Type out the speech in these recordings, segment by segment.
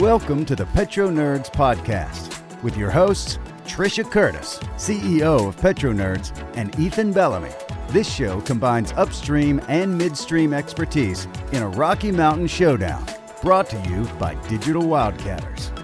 Welcome to the Petro Nerds Podcast with your hosts, Trisha Curtis, CEO of Petro Nerds, and Ethan Bellamy. This show combines upstream and midstream expertise in a Rocky Mountain showdown, brought to you by Digital Wildcatters.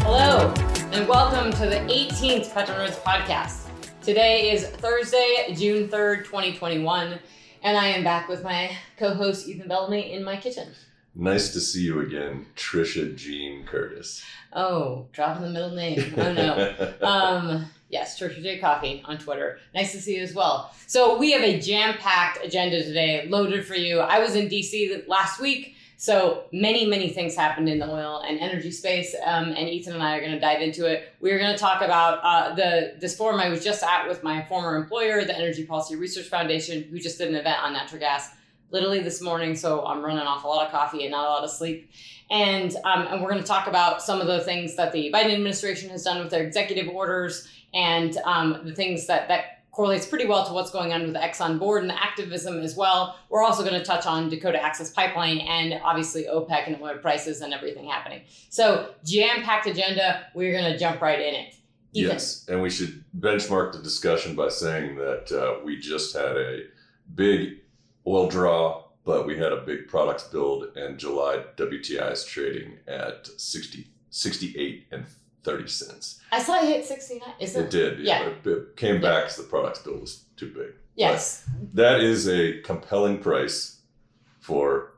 Hello, and welcome to the 18th Petro Nerds Podcast. Today is Thursday, June 3rd, 2021, and I am back with my co host, Ethan Bellamy, in my kitchen. Nice to see you again, Trisha Jean Curtis. Oh, dropping the middle name. Oh no. um, yes, Trisha J Coffee on Twitter. Nice to see you as well. So we have a jam-packed agenda today, loaded for you. I was in DC last week, so many, many things happened in the oil and energy space, um, and Ethan and I are going to dive into it. We're going to talk about uh, the this forum I was just at with my former employer, the Energy Policy Research Foundation, who just did an event on natural gas literally this morning, so I'm running off a lot of coffee and not a lot of sleep. And, um, and we're going to talk about some of the things that the Biden administration has done with their executive orders and um, the things that, that correlates pretty well to what's going on with the Exxon board and the activism as well. We're also going to touch on Dakota Access Pipeline and obviously OPEC and oil prices and everything happening. So jam-packed agenda. We're going to jump right in it. Ethan. Yes, and we should benchmark the discussion by saying that uh, we just had a big oil draw, but we had a big products build, and July WTI is trading at 60, 68 and 30 cents. I saw it hit 69. Is it? It did, yeah. yeah. But it came back because the products build was too big. Yes. But that is a compelling price for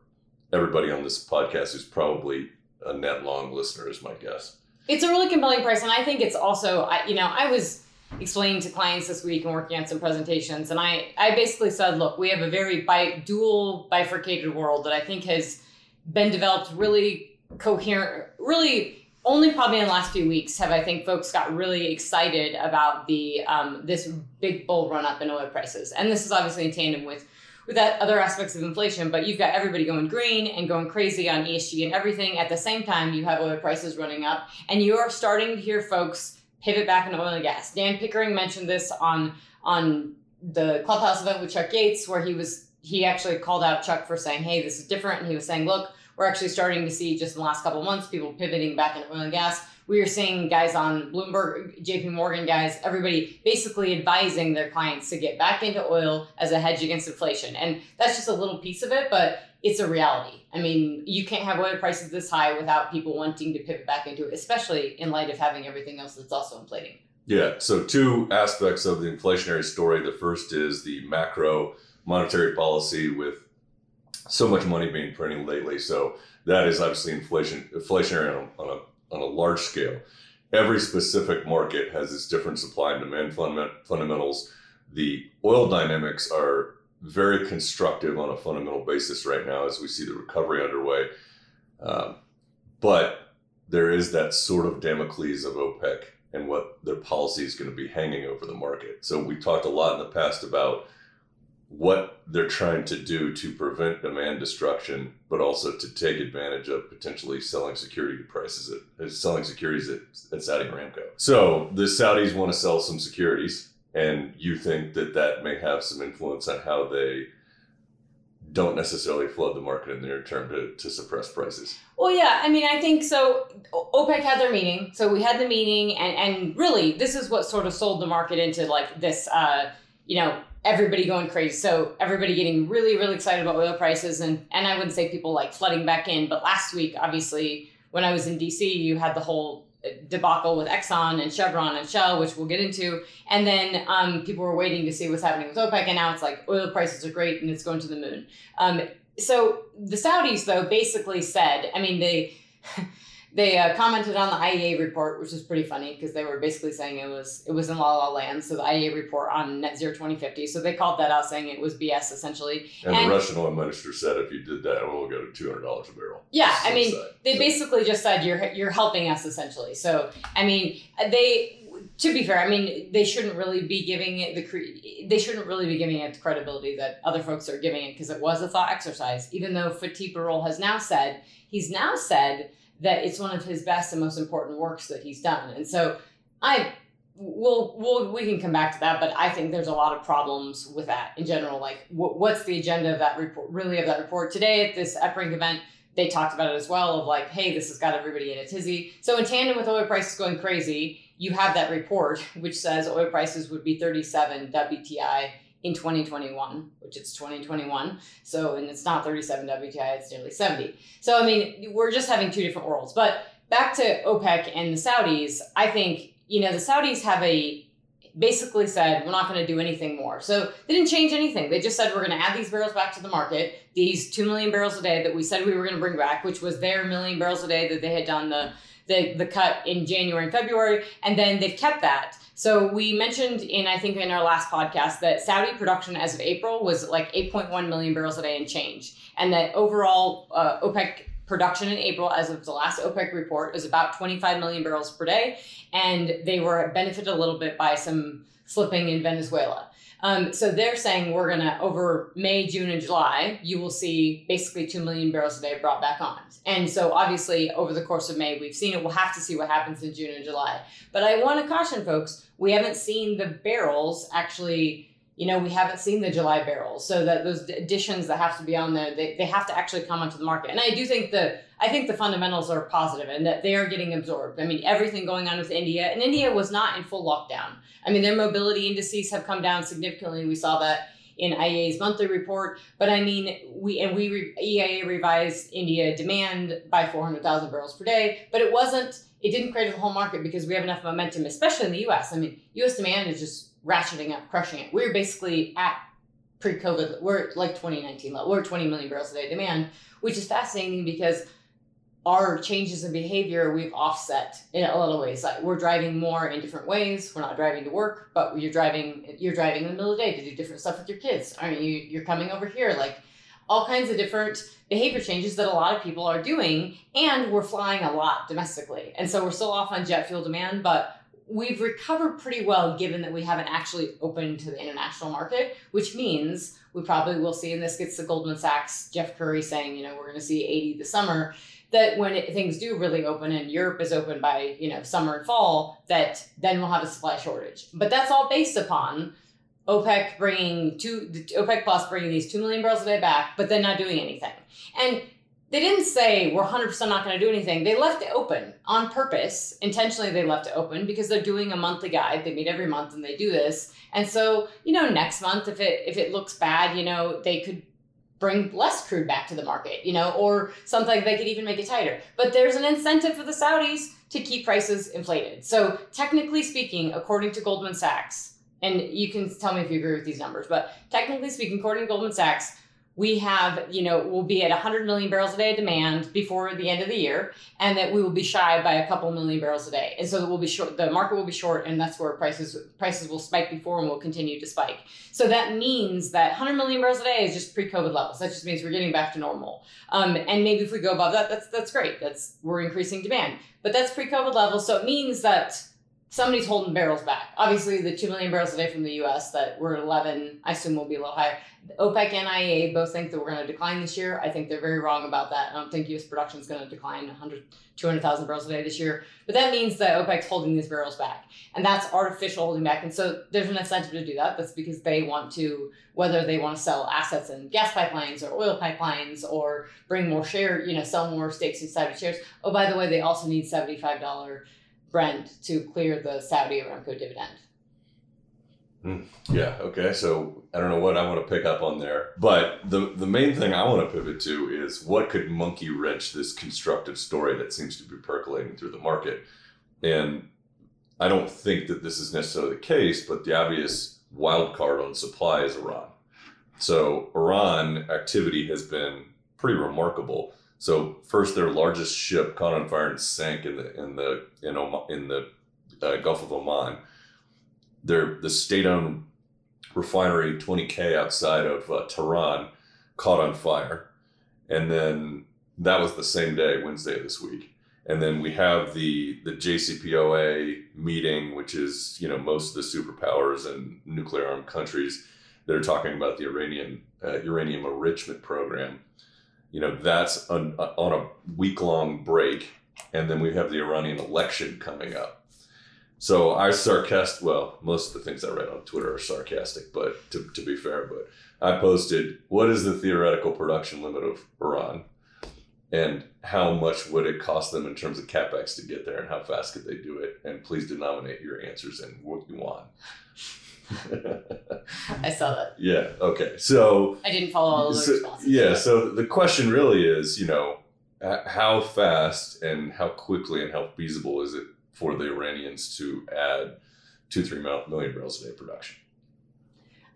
everybody on this podcast who's probably a net long listener, is my guess. It's a really compelling price, and I think it's also, I, you know, I was explaining to clients this week and working on some presentations. And I, I basically said, look, we have a very bi- dual bifurcated world that I think has been developed really coherent, really only probably in the last few weeks have I think folks got really excited about the um, this big bull run up in oil prices. And this is obviously in tandem with with that other aspects of inflation, but you've got everybody going green and going crazy on ESG and everything. At the same time, you have oil prices running up, and you are starting to hear folks pivot back into oil and gas. Dan Pickering mentioned this on on the clubhouse event with Chuck Yates, where he was he actually called out Chuck for saying, "Hey, this is different," and he was saying, "Look, we're actually starting to see just in the last couple months people pivoting back into oil and gas." We are seeing guys on Bloomberg, JP Morgan guys, everybody basically advising their clients to get back into oil as a hedge against inflation. And that's just a little piece of it, but it's a reality. I mean, you can't have oil prices this high without people wanting to pivot back into it, especially in light of having everything else that's also inflating. Yeah. So, two aspects of the inflationary story. The first is the macro monetary policy with so much money being printed lately. So, that is obviously inflation inflationary on a, on a, on a large scale. Every specific market has its different supply and demand fundament, fundamentals. The oil dynamics are very constructive on a fundamental basis right now as we see the recovery underway. Um, but there is that sort of Damocles of OPEC and what their policy is going to be hanging over the market. So we talked a lot in the past about what they're trying to do to prevent demand destruction, but also to take advantage of potentially selling security prices at selling securities at, at Saudi Aramco. So the Saudis want to sell some securities and you think that that may have some influence on how they don't necessarily flood the market in the near term to, to suppress prices. Well, yeah, I mean, I think so. OPEC had their meeting, so we had the meeting, and and really, this is what sort of sold the market into like this, uh, you know, everybody going crazy. So everybody getting really, really excited about oil prices, and and I wouldn't say people like flooding back in, but last week, obviously, when I was in DC, you had the whole debacle with Exxon and Chevron and Shell, which we'll get into. And then um, people were waiting to see what's happening with OPEC, and now it's like oil prices are great and it's going to the moon. Um, so the Saudis, though, basically said, I mean, they. they uh, commented on the IEA report, which was pretty funny because they were basically saying it was it was in la la land. So the IEA report on net zero 2050. So they called that out, saying it was BS essentially. And, and the Russian oil minister said if you did that, it will go to two hundred dollars a barrel. Yeah, I mean, they so. basically just said you're you're helping us essentially. So I mean, they. To be fair, I mean they shouldn't really be giving it the cre- they shouldn't really be giving it the credibility that other folks are giving it because it was a thought exercise. Even though Fatih Birol has now said he's now said that it's one of his best and most important works that he's done. And so I we'll, we'll we can come back to that, but I think there's a lot of problems with that in general. Like, wh- what's the agenda of that report? Really, of that report today at this EPRINC event, they talked about it as well. Of like, hey, this has got everybody in a tizzy. So in tandem with oil prices going crazy, you have that report which says oil prices would be 37 WTI in 2021, which it's 2021. So, and it's not 37 WTI, it's nearly 70. So, I mean, we're just having two different worlds. But back to OPEC and the Saudis, I think, you know, the Saudis have a basically said, we're not going to do anything more. So they didn't change anything. They just said, we're going to add these barrels back to the market, these 2 million barrels a day that we said we were going to bring back, which was their million barrels a day that they had done the, the, the cut in January and February. And then they've kept that. So we mentioned in I think in our last podcast that Saudi production as of April was like 8.1 million barrels a day and change, and that overall uh, OPEC production in April, as of the last OPEC report, is about 25 million barrels per day, and they were benefited a little bit by some slipping in Venezuela. Um, so they're saying we're gonna over May, June, and July, you will see basically two million barrels a day brought back on. And so obviously over the course of May, we've seen it. We'll have to see what happens in June and July. But I want to caution folks: we haven't seen the barrels actually. You know, we haven't seen the July barrels, so that those additions that have to be on there, they, they have to actually come onto the market. And I do think the I think the fundamentals are positive and that they are getting absorbed. I mean, everything going on with India, and India was not in full lockdown. I mean, their mobility indices have come down significantly. We saw that in IEA's monthly report. But I mean, we and we EIA revised India demand by 400,000 barrels per day, but it wasn't. It didn't create the whole market because we have enough momentum, especially in the U.S. I mean, U.S. demand is just ratcheting up, crushing it. We're basically at pre-COVID. We're like 2019 level. We're 20 million barrels a day demand, which is fascinating because our changes in behavior we've offset in a lot of ways. Like we're driving more in different ways. We're not driving to work but you're driving you're driving in the middle of the day to do different stuff with your kids. Aren't you you're coming over here like all kinds of different behavior changes that a lot of people are doing and we're flying a lot domestically. And so we're still off on jet fuel demand but we've recovered pretty well given that we haven't actually opened to the international market which means we probably will see and this gets the goldman sachs jeff Currie saying you know we're going to see 80 this summer that when it, things do really open and Europe is open by you know summer and fall, that then we'll have a supply shortage. But that's all based upon OPEC bringing two OPEC Plus bringing these two million barrels a day back, but then not doing anything. And they didn't say we're 100% not going to do anything. They left it open on purpose. Intentionally, they left it open because they're doing a monthly guide. They meet every month and they do this. And so, you know, next month, if it if it looks bad, you know, they could bring less crude back to the market, you know, or something they could even make it tighter. But there's an incentive for the Saudis to keep prices inflated. So technically speaking, according to Goldman Sachs, and you can tell me if you agree with these numbers, but technically speaking, according to Goldman Sachs, we have, you know, we'll be at 100 million barrels a day demand before the end of the year, and that we will be shy by a couple million barrels a day. And so we'll be short, the market will be short, and that's where prices prices will spike before and will continue to spike. So that means that 100 million barrels a day is just pre-COVID levels. That just means we're getting back to normal. Um, and maybe if we go above that, that's that's great. That's we're increasing demand, but that's pre-COVID levels. So it means that somebody's holding barrels back. Obviously, the 2 million barrels a day from the US that we're at 11, I assume will be a little higher. OPEC and IEA both think that we're going to decline this year. I think they're very wrong about that. I don't think US production is going to decline 100, 200,000 barrels a day this year. But that means that OPEC's holding these barrels back. And that's artificial holding back. And so there's an incentive to do that. That's because they want to, whether they want to sell assets in gas pipelines or oil pipelines or bring more share, you know, sell more stakes in Saudi shares. Oh, by the way, they also need $75 Brent to clear the Saudi Aramco dividend. Mm, yeah. Okay. So I don't know what I want to pick up on there, but the the main thing I want to pivot to is what could monkey wrench this constructive story that seems to be percolating through the market, and I don't think that this is necessarily the case, but the obvious wild card on supply is Iran. So Iran activity has been pretty remarkable. So first, their largest ship caught on fire and sank in the in the in Oman, in the uh, Gulf of Oman. Their the state-owned refinery 20k outside of uh, Tehran caught on fire, and then that was the same day, Wednesday this week. And then we have the the JCPOA meeting, which is you know most of the superpowers and nuclear armed countries that are talking about the Iranian uh, uranium enrichment program you know that's on, on a week long break and then we have the iranian election coming up So I sarcastic. Well, most of the things I read on Twitter are sarcastic, but to, to be fair, but I posted, "What is the theoretical production limit of Iran, and how much would it cost them in terms of capex to get there, and how fast could they do it? And please denominate your answers in what you want." I saw that. Yeah. Okay. So I didn't follow all the so- responses. yeah. So the question really is, you know, how fast and how quickly and how feasible is it for the Iranians to add two, three million barrels a day production?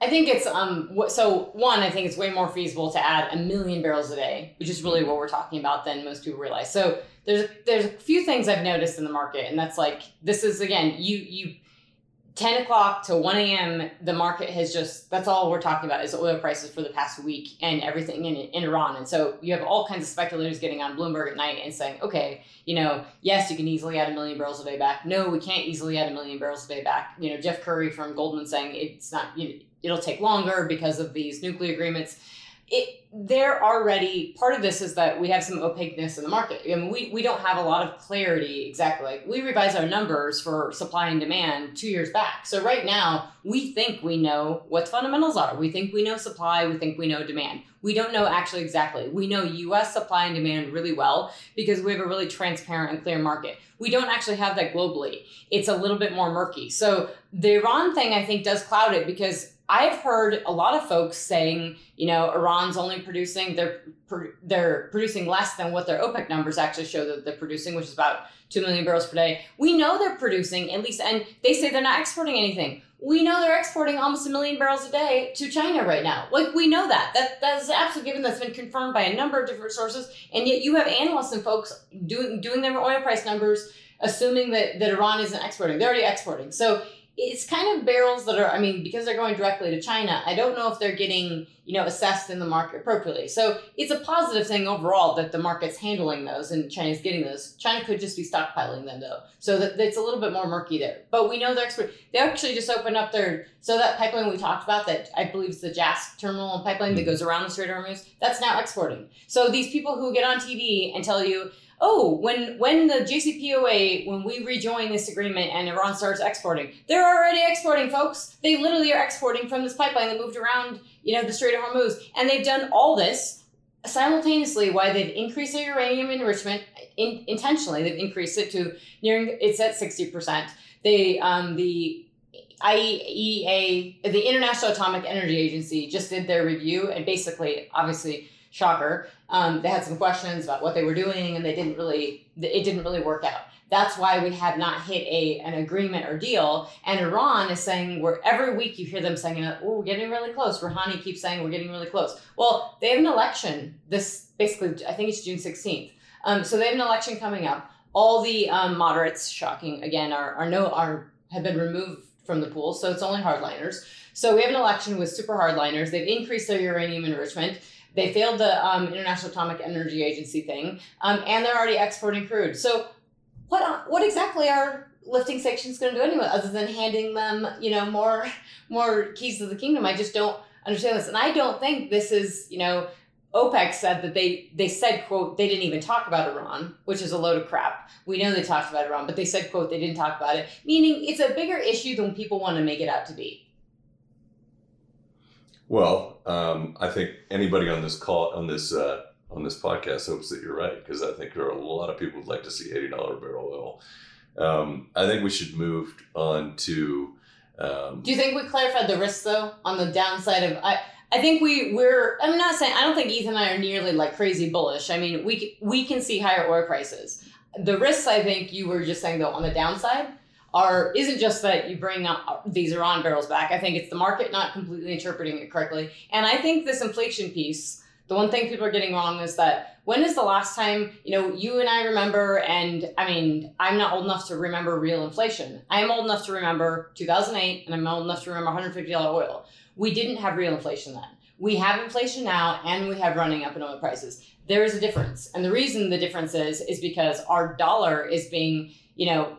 I think it's um so one I think it's way more feasible to add a million barrels a day, which is really what we're talking about than most people realize. So there's there's a few things I've noticed in the market, and that's like this is again you you. 10 o'clock to 1 a.m., the market has just, that's all we're talking about is oil prices for the past week and everything in, in Iran. And so you have all kinds of speculators getting on Bloomberg at night and saying, okay, you know, yes, you can easily add a million barrels a day back. No, we can't easily add a million barrels a day back. You know, Jeff Currie from Goldman saying it's not, you know, it'll take longer because of these nuclear agreements. It they're already part of this is that we have some opaqueness in the market. I mean, we, we don't have a lot of clarity exactly. Like we revise our numbers for supply and demand two years back. So right now we think we know what fundamentals are. We think we know supply. We think we know demand. We don't know actually exactly. We know U.S. supply and demand really well because we have a really transparent and clear market. We don't actually have that globally. It's a little bit more murky. So the Iran thing I think does cloud it because I've heard a lot of folks saying, you know, Iran's only producing they're they're producing less than what their OPEC numbers actually show that they're producing, which is about two million barrels per day. We know they're producing at least, and they say they're not exporting anything. We know they're exporting almost a million barrels a day to China right now. Like we know that that that is absolutely given. That's been confirmed by a number of different sources, and yet you have analysts and folks doing doing their oil price numbers, assuming that that Iran isn't exporting. They're already exporting. So it's kind of barrels that are i mean because they're going directly to china i don't know if they're getting you know assessed in the market appropriately. So it's a positive thing overall that the market's handling those and china's getting those. China could just be stockpiling them though. So that it's a little bit more murky there. But we know they're expert they actually just opened up their so that pipeline we talked about that i believe is the Jask terminal and pipeline that mm-hmm. goes around the strait of hormuz that's now exporting. So these people who get on tv and tell you oh, when when the JCPOA, when we rejoin this agreement and Iran starts exporting, they're already exporting, folks. They literally are exporting from this pipeline that moved around, you know, the Strait of Hormuz, and they've done all this simultaneously. Why they've increased their uranium enrichment in, intentionally? They've increased it to nearing it's at sixty percent. They um, the IEA, the International Atomic Energy Agency, just did their review and basically, obviously, shocker, um, they had some questions about what they were doing and they didn't really, it didn't really work out. That's why we have not hit a an agreement or deal. And Iran is saying we're every week you hear them saying, "Oh, we're getting really close." Rouhani keeps saying we're getting really close. Well, they have an election this basically. I think it's June sixteenth. Um, so they have an election coming up. All the um, moderates, shocking again, are are no are have been removed from the pool. So it's only hardliners. So we have an election with super hardliners. They've increased their uranium enrichment. They failed the um, International Atomic Energy Agency thing, um, and they're already exporting crude. So, what what exactly are lifting sanctions going to do anyway, other than handing them, you know, more more keys to the kingdom? I just don't understand this, and I don't think this is, you know. OPEC said that they they said quote they didn't even talk about Iran, which is a load of crap. We know they talked about Iran, but they said quote they didn't talk about it, meaning it's a bigger issue than people want to make it out to be. Well, um, I think anybody on this call on this uh, on this podcast hopes that you're right because I think there are a lot of people who'd like to see eighty dollar barrel oil. Um, I think we should move on to. Um, Do you think we clarified the risks though on the downside of I? I think we we're. I'm not saying I don't think Ethan and I are nearly like crazy bullish. I mean, we we can see higher oil prices. The risks, I think, you were just saying though on the downside are isn't just that you bring up uh, these Iran barrels back. I think it's the market not completely interpreting it correctly, and I think this inflation piece. The one thing people are getting wrong is that when is the last time you know you and I remember? And I mean, I'm not old enough to remember real inflation. I am old enough to remember 2008, and I'm old enough to remember 150 dollar oil. We didn't have real inflation then. We have inflation now, and we have running up in oil prices. There is a difference, and the reason the difference is is because our dollar is being, you know,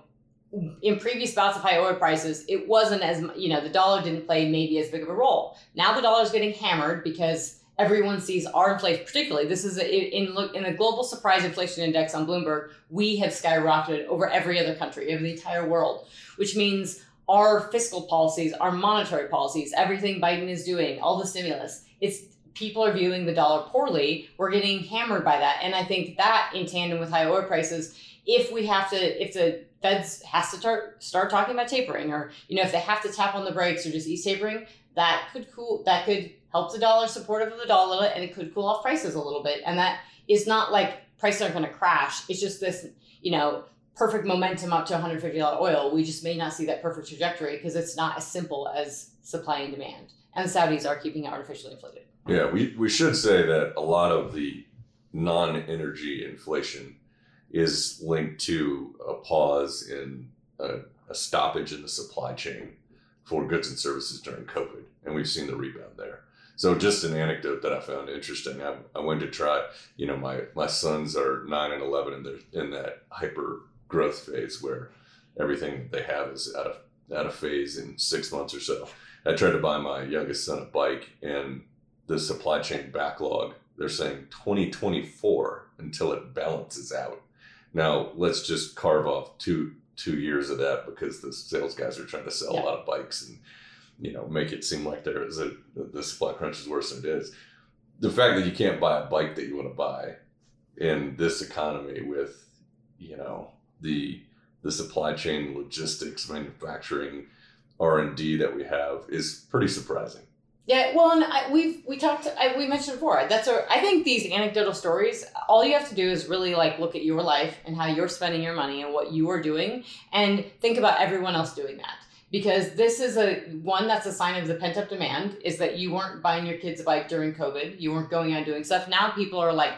in previous bouts of high oil prices, it wasn't as you know the dollar didn't play maybe as big of a role. Now the dollar is getting hammered because everyone sees our inflation, particularly this is a, in in the global surprise inflation index on Bloomberg, we have skyrocketed over every other country, over the entire world, which means our fiscal policies, our monetary policies, everything Biden is doing, all the stimulus, it's people are viewing the dollar poorly. We're getting hammered by that. And I think that in tandem with high oil prices, if we have to, if the Feds has to start start talking about tapering, or you know, if they have to tap on the brakes or just ease tapering, that could cool that could help the dollar supportive of the dollar and it could cool off prices a little bit. And that is not like prices are gonna crash. It's just this, you know, perfect momentum up to $150 oil. We just may not see that perfect trajectory because it's not as simple as supply and demand. And the Saudis are keeping it artificially inflated. Yeah, we, we should say that a lot of the non energy inflation is linked to a pause in a, a, stoppage in the supply chain for goods and services during COVID. And we've seen the rebound there. So just an anecdote that I found interesting. I, I went to try, you know, my, my sons are nine and 11 and they're in that hyper growth phase where everything they have is out of, out of phase in six months or so. I tried to buy my youngest son a bike and the supply chain backlog, they're saying 2024 until it balances out. Now let's just carve off two two years of that because the sales guys are trying to sell yeah. a lot of bikes and you know make it seem like there is a the supply crunch is worse than it is. The fact that you can't buy a bike that you want to buy in this economy with you know the the supply chain logistics manufacturing r&d that we have is pretty surprising yeah, well, and I, we've we talked I, we mentioned before. That's a, I think these anecdotal stories. All you have to do is really like look at your life and how you're spending your money and what you are doing, and think about everyone else doing that. Because this is a one that's a sign of the pent up demand is that you weren't buying your kids a bike during COVID. You weren't going out doing stuff. Now people are like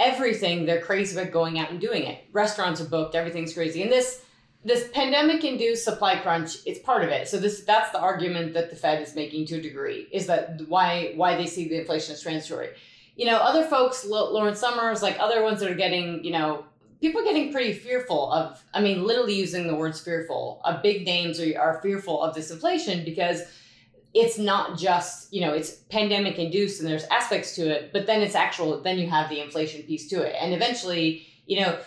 everything. They're crazy about going out and doing it. Restaurants are booked. Everything's crazy, and this this pandemic induced supply crunch it's part of it. So this that's the argument that the fed is making to a degree is that why why they see the inflation as transitory. You know other folks Larry Summers like other ones that are getting you know people are getting pretty fearful of i mean literally using the words fearful uh, big names are, are fearful of this inflation because it's not just you know it's pandemic induced and there's aspects to it but then it's actual then you have the inflation piece to it. And eventually you know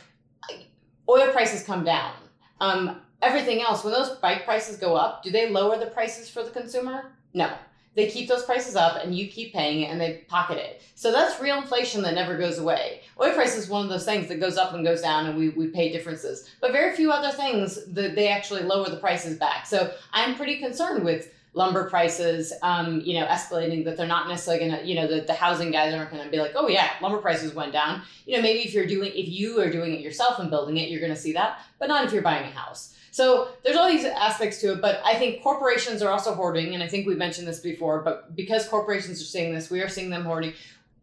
oil prices come down um, everything else, when those bike prices go up, do they lower the prices for the consumer? No. They keep those prices up and you keep paying it and they pocket it. So that's real inflation that never goes away. Oil price is one of those things that goes up and goes down and we, we pay differences. But very few other things that they actually lower the prices back. So I'm pretty concerned with lumber prices, um, you know, escalating that they're not necessarily going to, you know, the, the housing guys aren't going to be like, oh yeah, lumber prices went down. You know, maybe if you're doing, if you are doing it yourself and building it, you're going to see that, but not if you're buying a house. So there's all these aspects to it, but I think corporations are also hoarding, and I think we mentioned this before, but because corporations are seeing this, we are seeing them hoarding.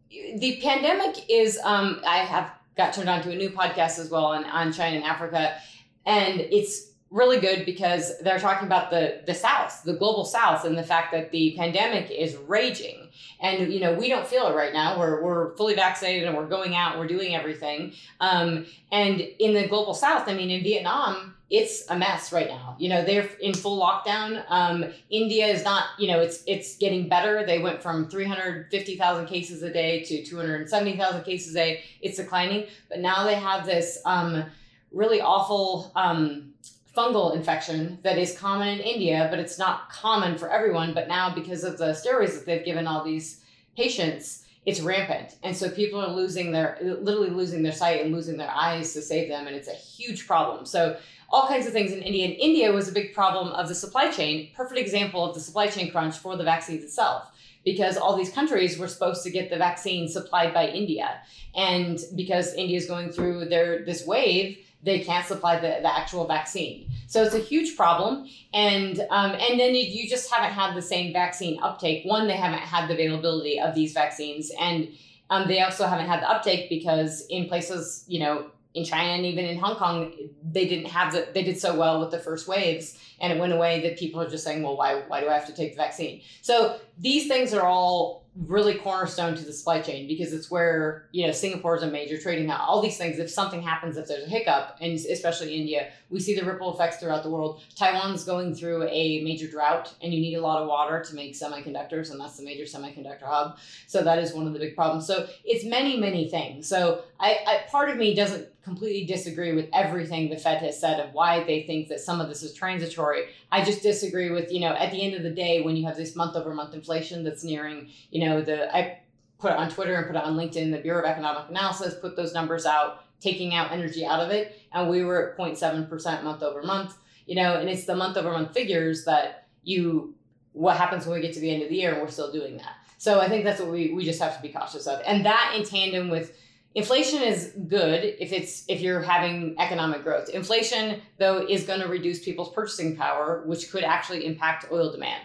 The pandemic is, um, I have got turned on to a new podcast as well on, on China and Africa, and it's really good because they're talking about the the south the global south and the fact that the pandemic is raging. And you know we don't feel it right now. We're, we're fully vaccinated and we're going out we're doing everything. Um, and in the global south i mean in vietnam it's a mess right now. You know they're in full lockdown. Um, india is not you know it's it's getting better. They went from 350000 cases a day to 270000 cases a day. It's declining. But now they have this um, really awful um, fungal infection that is common in India, but it's not common for everyone. But now, because of the steroids that they've given all these patients, it's rampant. And so people are losing their, literally losing their sight and losing their eyes to save them. And it's a huge problem. So, all kinds of things in India. And India was a big problem of the supply chain, perfect example of the supply chain crunch for the vaccines itself because all these countries were supposed to get the vaccine supplied by India. And because India is going through their this wave, they can't supply the, the actual vaccine. So it's a huge problem. And um, and then you, you just haven't had the same vaccine uptake. One, they haven't had the availability of these vaccines. And um, they also haven't had the uptake because in places, you know, in China and even in Hong Kong, they didn't have the, they did so well with the first waves and it went away that people are just saying, well, why, why do I have to take the vaccine? So these things are all really cornerstone to the supply chain because it's where you know Singapore is a major trading hub. All these things, if something happens, if there's a hiccup, and especially India, we see the ripple effects throughout the world. Taiwan's going through a major drought, and you need a lot of water to make semiconductors, and that's the major semiconductor hub. So that is one of the big problems. So it's many, many things. So I, I part of me doesn't completely disagree with everything the Fed has said of why they think that some of this is transitory. I just disagree with you know at the end of the day when you have this month over month inflation that's nearing you know the I put it on Twitter and put it on LinkedIn. The Bureau of Economic Analysis put those numbers out, taking out energy out of it, and we were at 0.7 percent month over month. You know, and it's the month over month figures that you what happens when we get to the end of the year and we're still doing that. So I think that's what we we just have to be cautious of, and that in tandem with inflation is good if it's if you're having economic growth inflation though is going to reduce people's purchasing power which could actually impact oil demand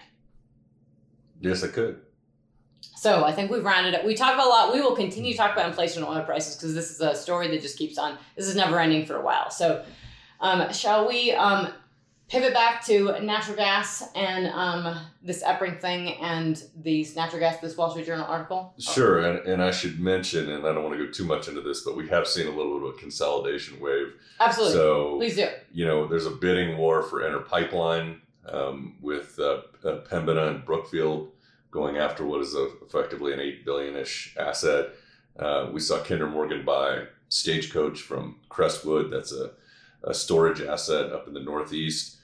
yes it could so I think we've rounded up. We talk about a lot. We will continue to talk about inflation and oil prices because this is a story that just keeps on. This is never ending for a while. So um, shall we um, pivot back to natural gas and um, this EPRINC thing and these natural gas, this Wall Street Journal article? Sure. And, and I should mention, and I don't want to go too much into this, but we have seen a little bit of a consolidation wave. Absolutely. So, Please do. you know, there's a bidding war for Inter Pipeline um, with uh, uh, Pembina and Brookfield going after what is a, effectively an eight billion ish asset. Uh, we saw Kinder Morgan buy Stagecoach from Crestwood. That's a, a storage asset up in the Northeast.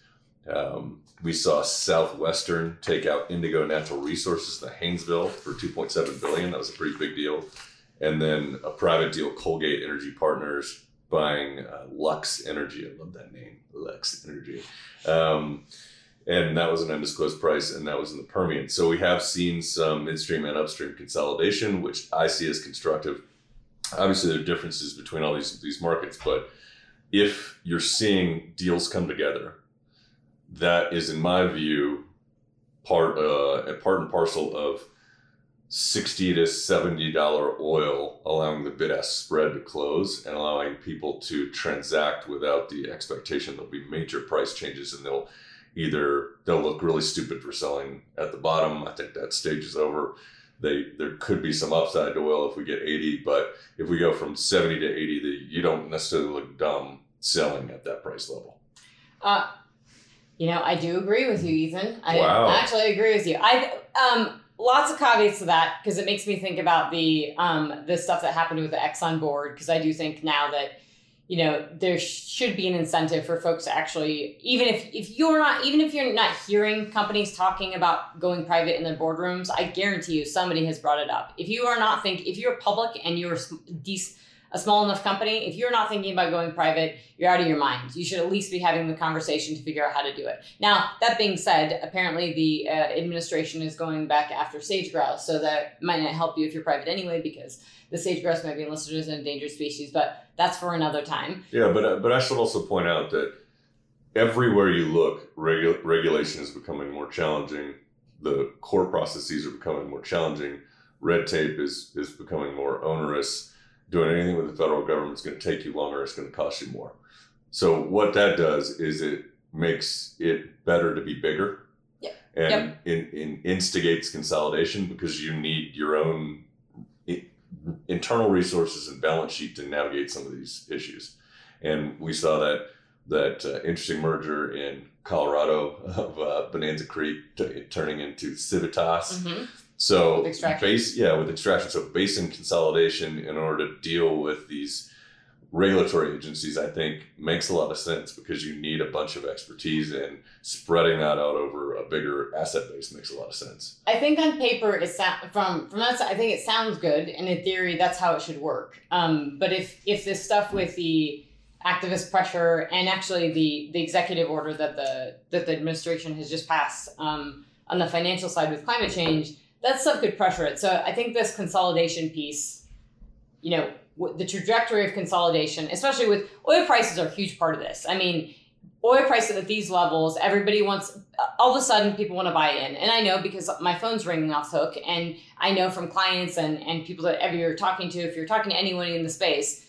Um, we saw Southwestern take out Indigo Natural Resources, the Haynesville, for 2.7 billion. That was a pretty big deal. And then a private deal, Colgate Energy Partners, buying uh, Luxe Energy. I love that name, Luxe Energy. Um, and that was an undisclosed price, and that was in the Permian. So we have seen some midstream and upstream consolidation, which I see as constructive. Obviously, there are differences between all these these markets, but if you're seeing deals come together, that is, in my view, part uh, part and parcel of sixty to seventy dollar oil, allowing the bid ask spread to close and allowing people to transact without the expectation there'll be major price changes, and they'll either they'll look really stupid for selling at the bottom. I think that stage is over. They there could be some upside to oil if we get 80, but if we go from 70 to 80, the, you don't necessarily look dumb selling at that price level. Uh, you know, I do agree with you, Ethan. I Wow. actually agree with you. I um lots of caveats to that because it makes me think about the um the stuff that happened with the Exxon board because I do think now that you know there should be an incentive for folks to actually even if if you're not even if you're not hearing companies talking about going private in their boardrooms i guarantee you somebody has brought it up if you are not think if you're public and you're dec- a small enough company if you're not thinking about going private you're out of your mind you should at least be having the conversation to figure out how to do it now that being said apparently the uh, administration is going back after sage grouse so that might not help you if you're private anyway because the sage grouse might be listed as an endangered species but that's for another time Yeah, but uh, but I should also point out that everywhere you look, regu- regulation is becoming more challenging. The core processes are becoming more challenging. Red tape is is becoming more onerous. Doing anything with the federal government is going to take you longer. It's going to cost you more. So what that does is it makes it better to be bigger. Yep. And Yep. in, in instigates consolidation because you need your own internal resources and balance sheet to navigate some of these issues. And we saw that that uh, interesting merger in Colorado of uh, Bonanza Creek t- turning into Civitas. Mhm. So base, yeah, with extraction. So basin consolidation in order to deal with these regulatory agencies, I think makes a lot of sense because you need a bunch of expertise and spreading that out over a bigger asset base makes a lot of sense. I think on paper it sound from from that side, I think it sounds good, and in theory that's how it should work. Um, but if if this stuff with the activist pressure and actually the the executive order that the that the administration has just passed um, on the financial side with climate change, that stuff could pressure it. So I think this consolidation piece, you know, the trajectory of consolidation, especially with oil prices, are a huge part of this. I mean, oil prices at these levels, everybody wants. All of a sudden, people want to buy in, and I know because my phone's ringing off the hook, and I know from clients and and people that ever you're talking to, if you're talking to anyone in the space.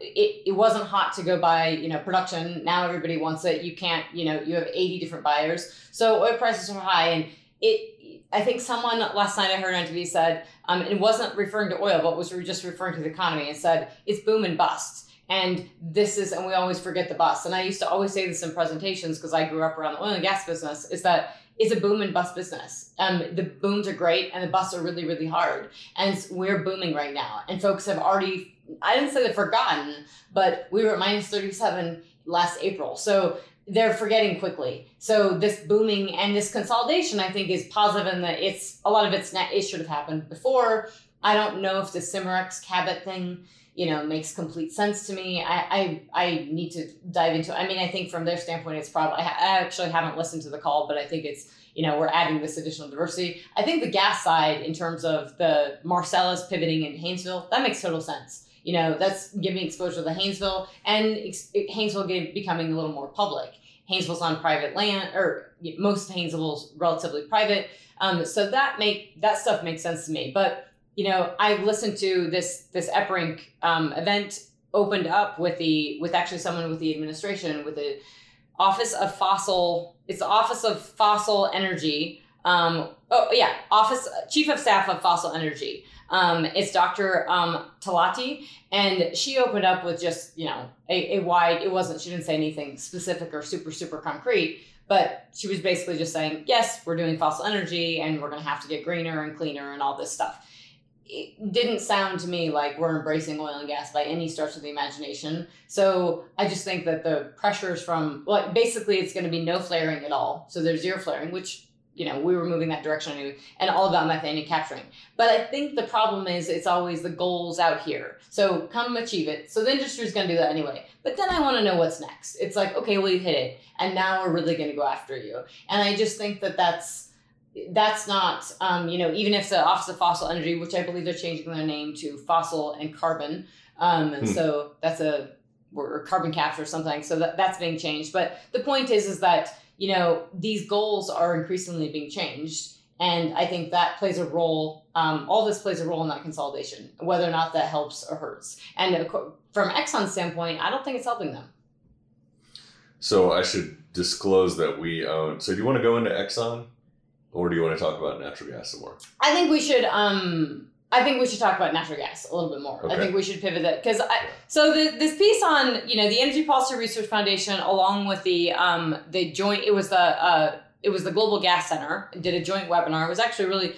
It, it wasn't hot to go buy you know production now everybody wants it you can't you know you have 80 different buyers so oil prices are high and it I think someone last night I heard on TV said, um, it wasn't referring to oil, but was just referring to the economy and said it's boom and bust. And this is, and we always forget the bust. And I used to always say this in presentations because I grew up around the oil and gas business is that it's a boom and bust business. Um, the booms are great and the busts are really, really hard. And we're booming right now. And folks have already, I didn't say they've forgotten, but we were at minus 37 last April. So they're forgetting quickly. So this booming and this consolidation, I think, is positive in that it's a lot of it's net. It should have happened before. I don't know if the Cimarex Cabot thing, you know, makes complete sense to me. I I, I need to dive into. It. I mean, I think from their standpoint, it's probably. I actually haven't listened to the call, but I think it's you know we're adding this additional diversity. I think the gas side, in terms of the Marcellus pivoting in Haynesville, that makes total sense you know, that's giving exposure to Haynesville and ex- Haynesville getting, becoming a little more public. Haynesville's on private land, or most Haynesville's relatively private. Um, so that make that stuff makes sense to me. But you know, I listened to this this EPRINC um, event opened up with the with actually someone with the administration with the Office of Fossil. It's the Office of Fossil Energy. Um, oh yeah, Office Chief of Staff of Fossil Energy. Um, it's Dr. Um, Talati, and she opened up with just, you know, a, a wide, it wasn't, she didn't say anything specific or super, super concrete, but she was basically just saying, yes, we're doing fossil energy and we're going to have to get greener and cleaner and all this stuff. It didn't sound to me like we're embracing oil and gas by any stretch of the imagination. So I just think that the pressures from, well, basically it's going to be no flaring at all. So there's zero flaring, which you know, we were moving that direction anyway, and all about methane and capturing. But I think the problem is it's always the goals out here. So come achieve it. So the industry is going to do that anyway. But then I want to know what's next. It's like, okay, well, you hit it, and now we're really going to go after you. And I just think that that's that's not, um, you know, even if the Office of Fossil Energy, which I believe they're changing their name to Fossil and Carbon, um, and hmm. so that's a or carbon capture or something. So that, that's being changed. But the point is, is that you know, these goals are increasingly being changed. And I think that plays a role, um, all this plays a role in that consolidation, whether or not that helps or hurts. And from Exxon's standpoint, I don't think it's helping them. So I should disclose that we own. So do you want to go into Exxon or do you want to talk about natural gas some more? I think we should. Um, I think we should talk about natural gas a little bit more. Okay. I think we should pivot that because I so the, this piece on you know the Energy Policy Research Foundation along with the um the joint it was the uh it was the Global Gas Center did a joint webinar. It was actually really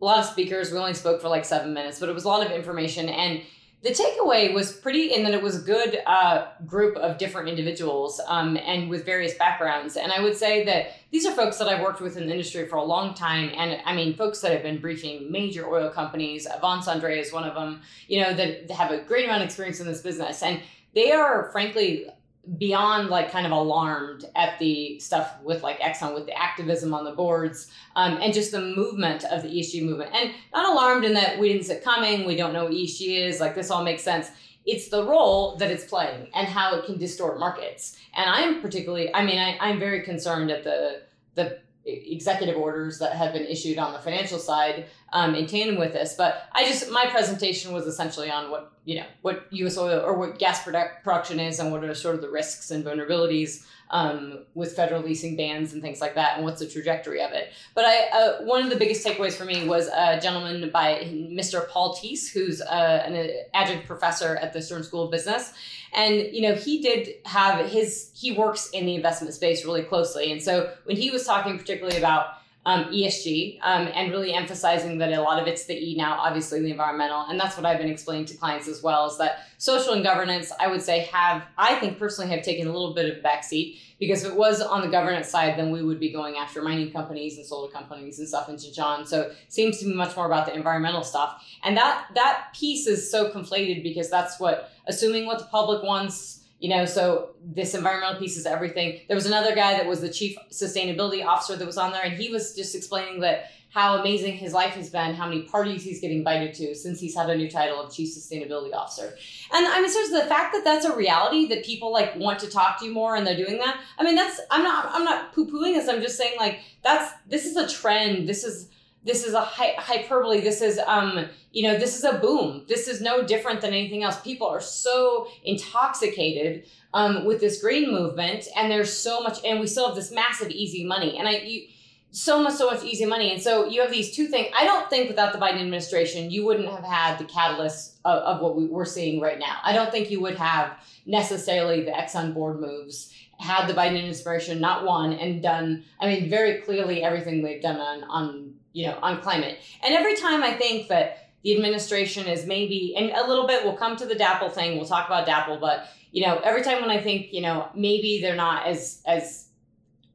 a lot of speakers. We only spoke for like seven minutes, but it was a lot of information and the takeaway was pretty in that it was a good uh, group of different individuals um, and with various backgrounds. And I would say that these are folks that I've worked with in the industry for a long time. And I mean, folks that have been briefing major oil companies. Avance Andre is one of them, you know, that have a great amount of experience in this business. And they are, frankly, beyond like kind of alarmed at the stuff with like Exxon with the activism on the boards um, and just the movement of the ESG movement. And not alarmed in that we didn't see it coming, we don't know what ESG is, like this all makes sense. It's the role that it's playing and how it can distort markets. And I'm particularly, I mean, I, I'm very concerned at the the executive orders that have been issued on the financial side um, in tandem with this. But I just my presentation was essentially on what you know what U.S. oil or what gas product production is and what are sort of the risks and vulnerabilities um, with federal leasing bans and things like that, and what's the trajectory of it. But I uh, one of the biggest takeaways for me was a gentleman by Mr. Paul Tice, who's uh, an adjunct professor at the Stern School of Business, and you know he did have his he works in the investment space really closely, and so when he was talking particularly about um, ESG um, and really emphasizing that a lot of it's the E now, obviously the environmental. And that's what I've been explaining to clients as well is that social and governance, I would say, have, I think personally, have taken a little bit of a backseat because if it was on the governance side, then we would be going after mining companies and solar companies and stuff in John. So it seems to be much more about the environmental stuff. And that that piece is so conflated because that's what, assuming what the public wants you know so this environmental piece is everything. There was another guy that was the chief sustainability officer that was on there and he was just explaining that how amazing his life has been how many parties he's getting invited to since he's had a new title of chief sustainability officer. And i mean so the fact that that's a reality that people like want to talk to you more and they're doing that i mean that's i'm not i'm not poo-pooing this. I'm just saying like that's this is a trend. This is this is a hy- hyperbole this is um you know this is a boom this is no different than anything else people are so intoxicated um, with this green movement and there's so much and we still have this massive easy money and i you, so much, so much easy money. And so you have these two things. I don't think without the Biden administration, you wouldn't have had the catalyst of, of what we, we're seeing right now. I don't think you would have necessarily the Exxon board moves had the Biden administration not won and done, I mean, very clearly everything they've done on, on you know, on climate. And every time I think that the administration is maybe, and a little bit, we'll come to the DAPL thing. We'll talk about DAPL, but you know, every time when I think, you know, maybe they're not as as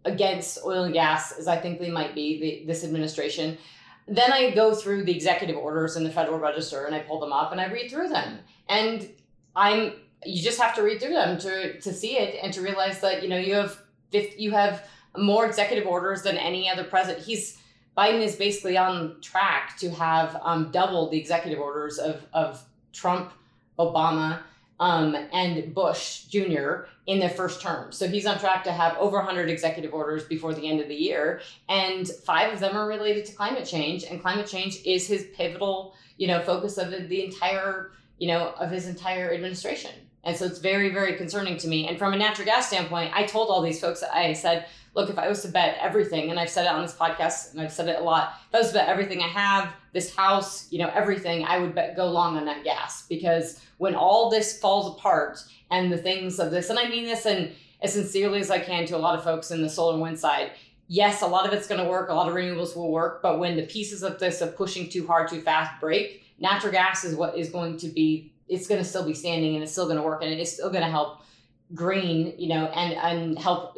against oil and gas as I think they might be, the, this administration. Then I go through the executive orders in the Federal Register and I pull them up and I read through them. And I'm you just have to read through them to to see it and to realize that you know you have you have more executive orders than any other president. He's Biden is basically on track to have um, double the executive orders of of Trump, Obama, um, and Bush Jr. in their first term. So he's on track to have over 100 executive orders before the end of the year, and five of them are related to climate change. And climate change is his pivotal, you know, focus of the, the entire, you know, of his entire administration. And so it's very, very concerning to me. And from a natural gas standpoint, I told all these folks, I said, look, if I was to bet everything, and I've said it on this podcast and I've said it a lot, if I was to bet everything I have, this house, you know, everything, I would bet go long on that gas because when all this falls apart and the things of this, and I mean this and as sincerely as I can to a lot of folks in the solar wind side, yes, a lot of it's going to work, a lot of renewables will work, but when the pieces of this of pushing too hard, too fast break, natural gas is what is going to be it's going to still be standing and it's still going to work and it's still going to help green you know and and help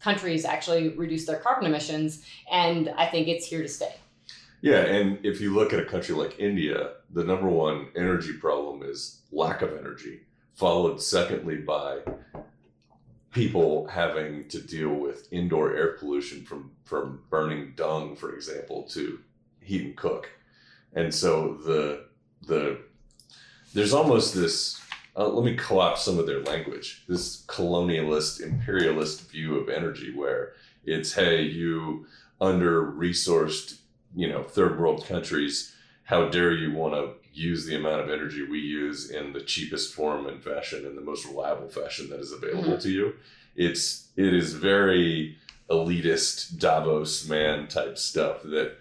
countries actually reduce their carbon emissions. And i think it's here to stay. Yeah and if you look at a country like india the number one energy problem is lack of energy followed secondly by people having to deal with indoor air pollution from from burning dung for example to heat and cook. And so the the there's almost this uh, let me co-opt some of their language this colonialist imperialist view of energy where it's hey you under resourced you know third world countries how dare you want to use the amount of energy we use in the cheapest form and fashion and the most reliable fashion that is available mm-hmm. to you it's it is very elitist davos man type stuff that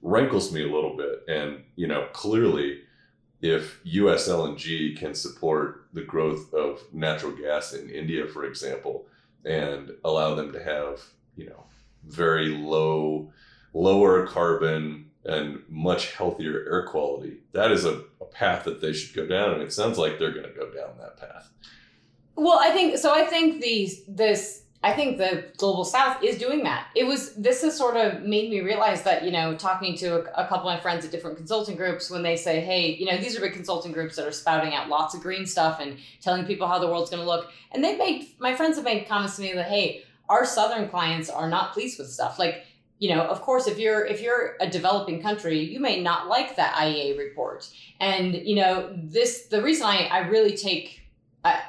rankles me a little bit and you know clearly if US LNG can support the growth of natural gas in India, for example, and allow them to have, you know, very low, lower carbon and much healthier air quality, that is a, a path that they should go down. And it sounds like they're going to go down that path. Well, I think so. I think these this I think the global south is doing that. It was this has sort of made me realize that, you know, talking to a, a, couple of my friends at different consulting groups when they say, "Hey, you know, these are big consulting groups that are spouting out lots of green stuff and telling people how the world's going to look." And they made my friends have made comments to me that, "Hey, our southern clients are not pleased with stuff." Like, you know, of course, if you're if you're a developing country, you may not like that IEA report. And, you know, this the reason I I really take I,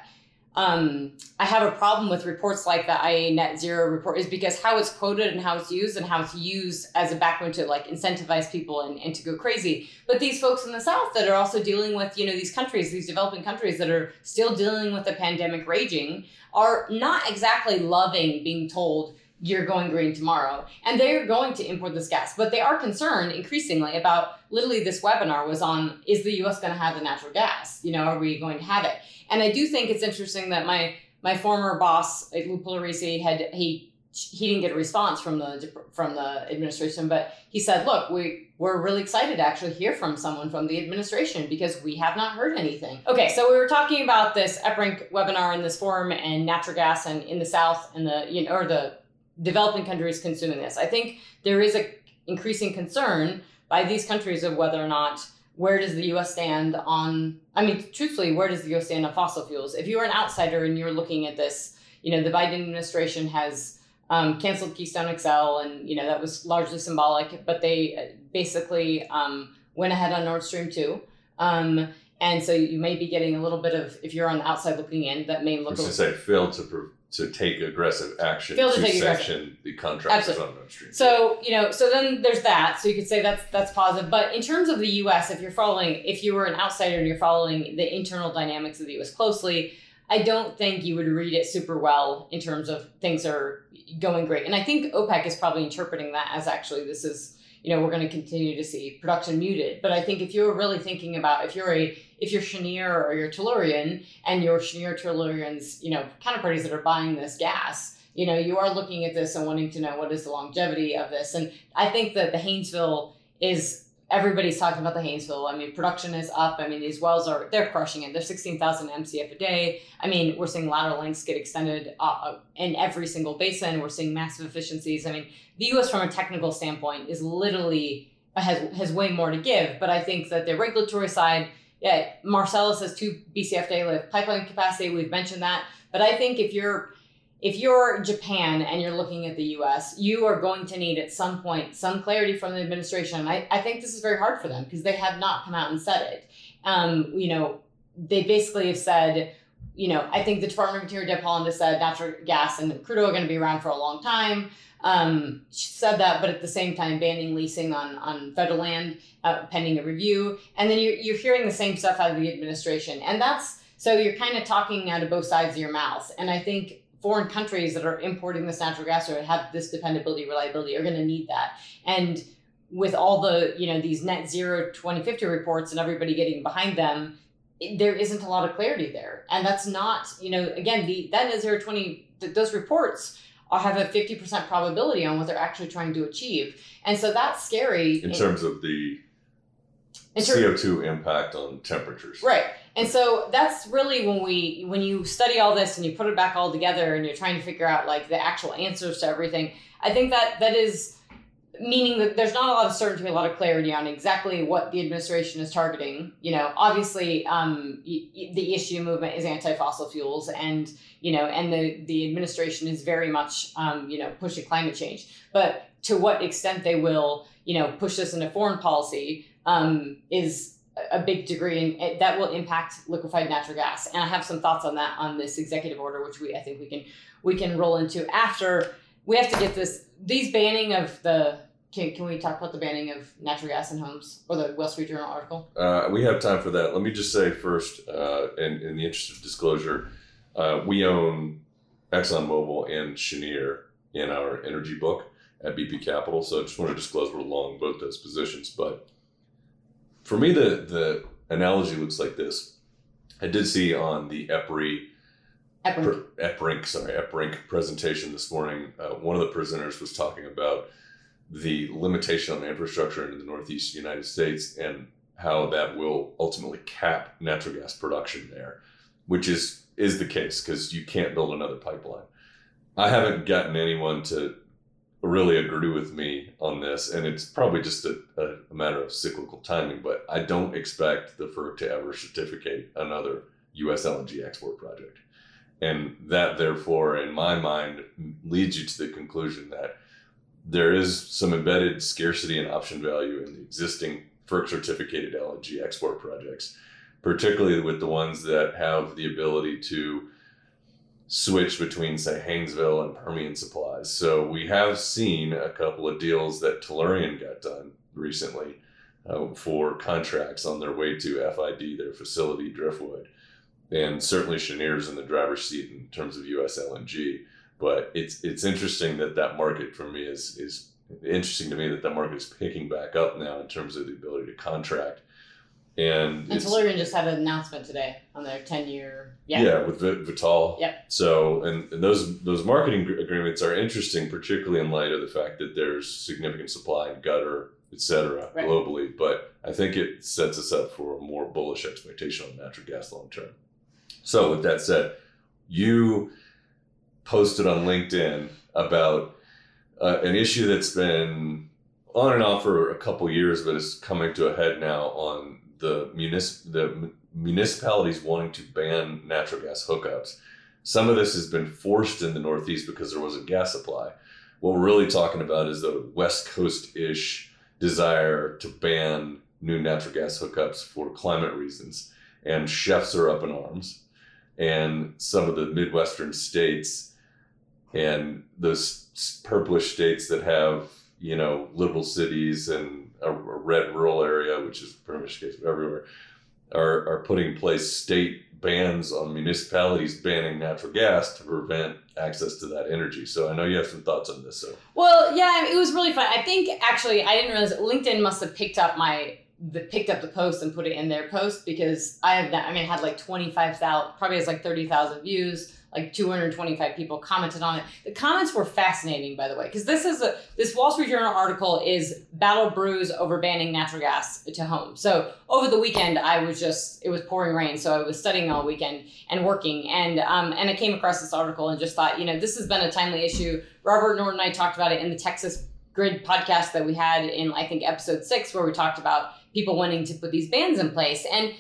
um, I have a problem with reports like the IEA net zero report is because how it's quoted and how it's used and how it's used as a backbone to like incentivize people and, and to go crazy. But these folks in the South that are also dealing with, you know, these countries, these developing countries that are still dealing with the pandemic raging are not exactly loving being told you're going green tomorrow. And they're going to import this gas. But they are concerned increasingly about literally this webinar was on is the US going to have the natural gas? You know, are we going to have it? And I do think it's interesting that my my former boss, eh, Lou Pugliaresi, had he he didn't get a response from the from the administration, but he said, "Look, we we're really excited to actually hear from someone from the administration because we have not heard anything." Okay, so we were talking about this EPRINC webinar in this forum and natural gas and in the South and the you know or the developing countries consuming this. I think there is a increasing concern by these countries of whether or not where does the US stand on, I mean, truthfully, where does the US stand on fossil fuels? If you're an outsider and you're looking at this, you know, the Biden administration has um, canceled Keystone XL, and, you know, that was largely symbolic, but they uh, basically um, went ahead on Nord Stream 2. Um, and so you may be getting a little bit of, if you're on the outside looking in, that may look. Which is say failed to to take aggressive action to, to sanction the contractors Absolutely. on Nord Stream. So you know, so then there's that. So you could say that's that's positive. But in terms of the U.S., if you're following, if you were an outsider and you're following the internal dynamics of the U.S. closely, I don't think you would read it super well in terms of things are going great. And I think OPEC is probably interpreting that as actually this is, you know, we're going to continue to see production muted. But I think if you're really thinking about if you're a if you're Cheniere or you're Tellurian and your Cheniere Tellurian's, you know, counterparties that are buying this gas, you know, you are looking at this and wanting to know what is the longevity of this. And I think that the Haynesville is everybody's talking about the Haynesville. I mean, production is up. I mean, these wells are they're crushing it. They're 16,000 MCF a day. I mean, we're seeing lateral lengths get extended uh, in every single basin. We're seeing massive efficiencies. I mean, the U.S. from a technical standpoint is literally has has way more to give. But I think that the regulatory side, yeah, Marcellus has two BCF lift pipeline capacity. We've mentioned that. But I think if you're if you're Japan and you're looking at the US, you are going to need at some point some clarity from the administration. I, I think this is very hard for them because they have not come out and said it. Um, you know, they basically have said, you know, I think the Department of Interior Deb Haaland has said natural gas and crude oil are going to be around for a long time. Um, she said that, but at the same time, banning leasing on, on federal land uh, pending a review. And then you're, you're hearing the same stuff out of the administration. And that's so you're kind of talking out of both sides of your mouth. And I think foreign countries that are importing this natural gas or have this dependability, reliability are going to need that. And with all the, you know, these net zero 2050 reports and everybody getting behind them, there isn't a lot of clarity there. And that's not, you know, again, the that net zero 20, th- those reports are, have a 50% probability on what they're actually trying to achieve. And so that's scary. In, in terms of the CO2 impact on temperatures. Right. And so that's really when we when you study all this and you put it back all together and you're trying to figure out like the actual answers to everything. I think that that is meaning that there's not a lot of certainty, a lot of clarity on exactly what the administration is targeting. You know, obviously, um, the issue movement is anti-fossil fuels, and you know, and the the administration is very much um, you know pushing climate change. But to what extent they will, you know, push this into foreign policy um, is a big degree and that will impact liquefied natural gas. And i have some thoughts on that on this executive order which we i think we can we can roll into after we have to get this these banning of the can, can we talk about the banning of natural gas in homes or the wall street journal article? Uh, we have time for that. Let me just say first uh, in, in the interest of disclosure uh, we own exxonmobil and cheniere in our energy book at bp capital. So i just want to disclose we're long both those positions but for me, the the analogy looks like this. I did see on the EPRI EPRINC, EPRINC sorry, EPRINC presentation this morning. Uh, one of the presenters was talking about the limitation on infrastructure in the Northeast United States and how that will ultimately cap natural gas production there, which is is the case because you can't build another pipeline. I haven't gotten anyone to really agree with me on this, and it's probably just a, a, matter of cyclical timing. But I don't expect the FERC to ever certificate another U.S. LNG export project, and that therefore, in my mind, leads you to the conclusion that there is some embedded scarcity and option value in the existing FERC certificated LNG export projects, particularly with the ones that have the ability to switch between say Haynesville and Permian supplies. So we have seen a couple of deals that Tellurian got done recently uh, for contracts on their way to FID their facility Driftwood, and certainly Cheniere's in the driver's seat in terms of U.S. LNG. But it's it's interesting that that market for me is is interesting to me that that market is picking back up now in terms of the ability to contract and, and Tellurian just had an announcement today on their 10 year. Yeah. yeah, with Vitol. Yep. So, and, and those those marketing agreements are interesting, particularly in light of the fact that there's significant supply in Qatar, et cetera, right. globally. But I think it sets us up for a more bullish expectation on natural gas long term. So, with that said, you posted on LinkedIn about uh, an issue that's been on and off for a couple years, but is coming to a head now on the municip- the municipalities wanting to ban natural gas hookups. Some of this has been forced in the Northeast because there wasn't gas supply. What we're really talking about is the West Coast ish desire to ban new natural gas hookups for climate reasons. And chefs are up in arms. And some of the Midwestern states and those purplish states that have, you know, liberal cities and a, a red rural area, which is pretty much the case everywhere, are, are putting in place state bans on municipalities banning natural gas to prevent access to that energy. So I know you have some thoughts on this. So well, yeah, it was really fun. I think actually I didn't realize LinkedIn must have picked up my the, picked up the post and put it in their post because I have that. I mean, had like twenty five thousand, probably has like thirty thousand views like 225 people commented on it. The comments were fascinating, by the way, because this is a this Wall Street Journal article is battle brews over banning natural gas to home. So over the weekend, I was just it was pouring rain, so I was studying all weekend and working, and um and I came across this article and just thought, you know, this has been a timely issue. Robert Norton and I talked about it in the Texas Grid podcast that we had in I think episode six, where we talked about people wanting to put these bans in place and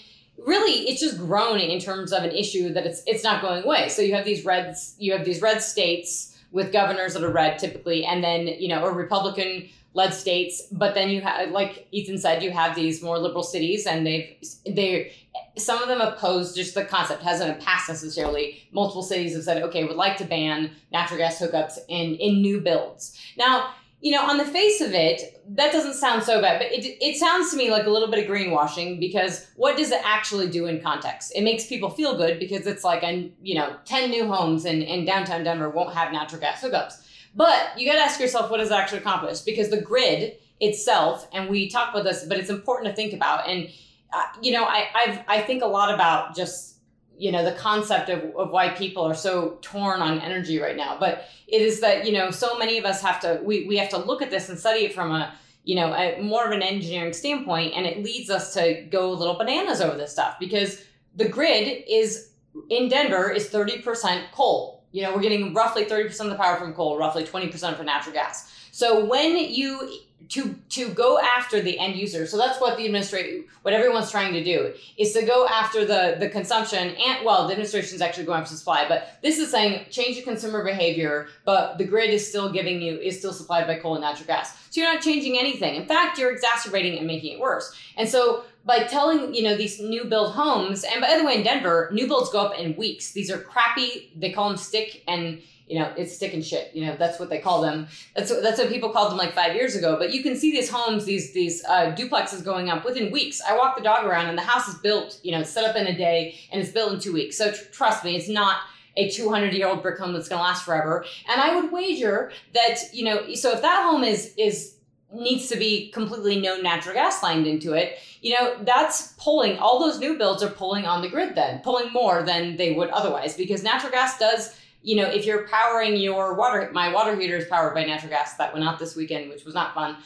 really it's just grown in terms of an issue that it's it's not going away. So you have these reds, you have these red states with governors that are red typically, and then you know or Republican led states, but then you have like Ethan said, you have these more liberal cities, and they've they some of them oppose just the concept hasn't passed necessarily. Multiple cities have said, okay, would like to ban natural gas hookups in in new builds. Now you know, on the face of it, that doesn't sound so bad, but it, it sounds to me like a little bit of greenwashing because what does it actually do in context? It makes people feel good because it's like, and you know, 10 new homes in, in downtown Denver won't have natural gas hookups. But you got to ask yourself, what does it actually accomplish? Because the grid itself, and we talk about this, but it's important to think about. And, uh, you know, I, I've, I think a lot about just you know the concept of, of why people are so torn on energy right now. But it is that you know so many of us have to we, we have to look at this and study it from a you know a, more of an engineering standpoint and it leads us to go a little bananas over this stuff because the grid is in denver is 30% coal you know we're getting roughly 30% of the power from coal roughly 20% from natural gas so when you to to go after the end user. So that's what the administration, what everyone's trying to do, is to go after the the consumption and well, the administration is actually going after supply, but this is saying change the consumer behavior, but the grid is still giving you is still supplied by coal and natural gas. So you're not changing anything. In fact, you're exacerbating and making it worse. And so by telling you know these new build homes, and by the way, in Denver, new builds go up in weeks. These are crappy. They call them stick and you know, it's stick and shit. You know, that's what they call them. That's what, that's what people called them like five years ago. But you can see these homes, these these uh, duplexes going up within weeks. I walk the dog around, and the house is built. You know, set up in a day, and it's built in two weeks. So tr- trust me, it's not a 200 year old brick home that's going to last forever. And I would wager that you know, so if that home is is needs to be completely no natural gas lined into it you know that's pulling all those new builds are pulling on the grid then pulling more than they would otherwise because natural gas does you know, if you're powering your water, my water heater is powered by natural gas. That went out this weekend, which was not fun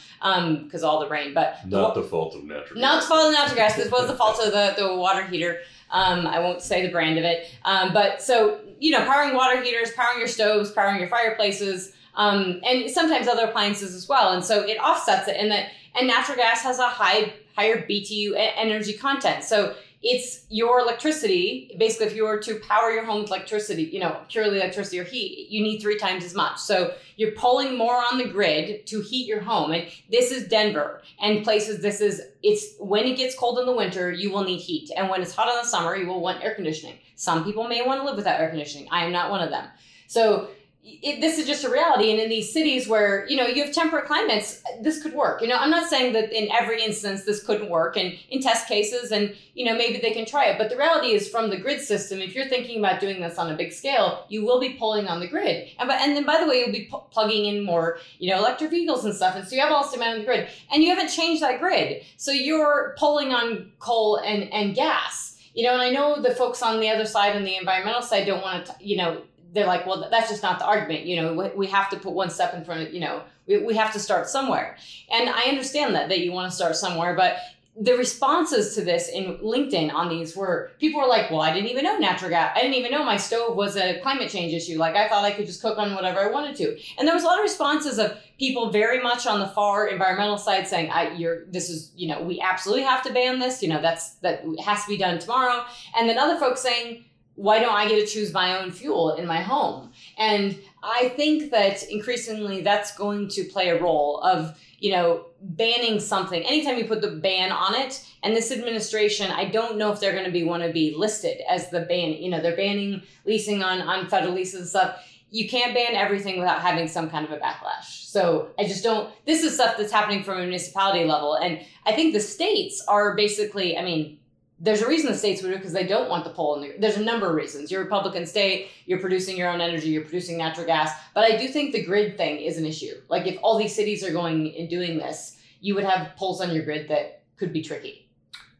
because um, all the rain. But not the, the fault of natural. Not gas. the fault of natural gas. This was the fault of the, the water heater. Um, I won't say the brand of it. Um, but so you know, powering water heaters, powering your stoves, powering your fireplaces, um, and sometimes other appliances as well. And so it offsets it. And that and natural gas has a high higher BTU energy content. So it's your electricity. Basically, if you were to power your home with electricity, you know, purely electricity or heat, you need three times as much. So you're pulling more on the grid to heat your home. And this is Denver and places. This is it's when it gets cold in the winter, you will need heat, and when it's hot in the summer, you will want air conditioning. Some people may want to live without air conditioning. I am not one of them. So it, this is just a reality. And in these cities where, you know, you have temperate climates, this could work. You know, I'm not saying that in every instance this couldn't work and in test cases and, you know, maybe they can try it. But the reality is from the grid system, if you're thinking about doing this on a big scale, you will be pulling on the grid. And, but, and then by the way, you'll be plugging in more, you know, electric vehicles and stuff. And so you have all this demand on the grid and you haven't changed that grid. So you're pulling on coal and, and gas. You know, and I know the folks on the other side and the environmental side don't want to, you know, they're like, well, that's just not the argument. You know, we have to put one step in front of, you know, we, we have to start somewhere. And I understand that, that you want to start somewhere, but the responses to this in LinkedIn on these were people were like, well, I didn't even know natural gas. I didn't even know my stove was a climate change issue. Like I thought I could just cook on whatever I wanted to. And there was a lot of responses of people very much on the far environmental side saying, I, you're, this is, you know, we absolutely have to ban this. You know, that's, that has to be done tomorrow. And then other folks saying, why don't I get to choose my own fuel in my home? And I think that increasingly that's going to play a role of, you know, banning something. Anytime you put the ban on it, and this administration, I don't know if they're going to be want to be listed as the ban. You know, they're banning leasing on on federal leases and stuff. You can't ban everything without having some kind of a backlash. So I just don't. This is stuff that's happening from a municipality level, and I think the states are basically. I mean, there's a reason the states would do it because they don't want the pull. The, there's a number of reasons. You're a Republican state, you're producing your own energy, you're producing natural gas. But I do think the grid thing is an issue. Like if all these cities are going and doing this, you would have pulls on your grid that could be tricky.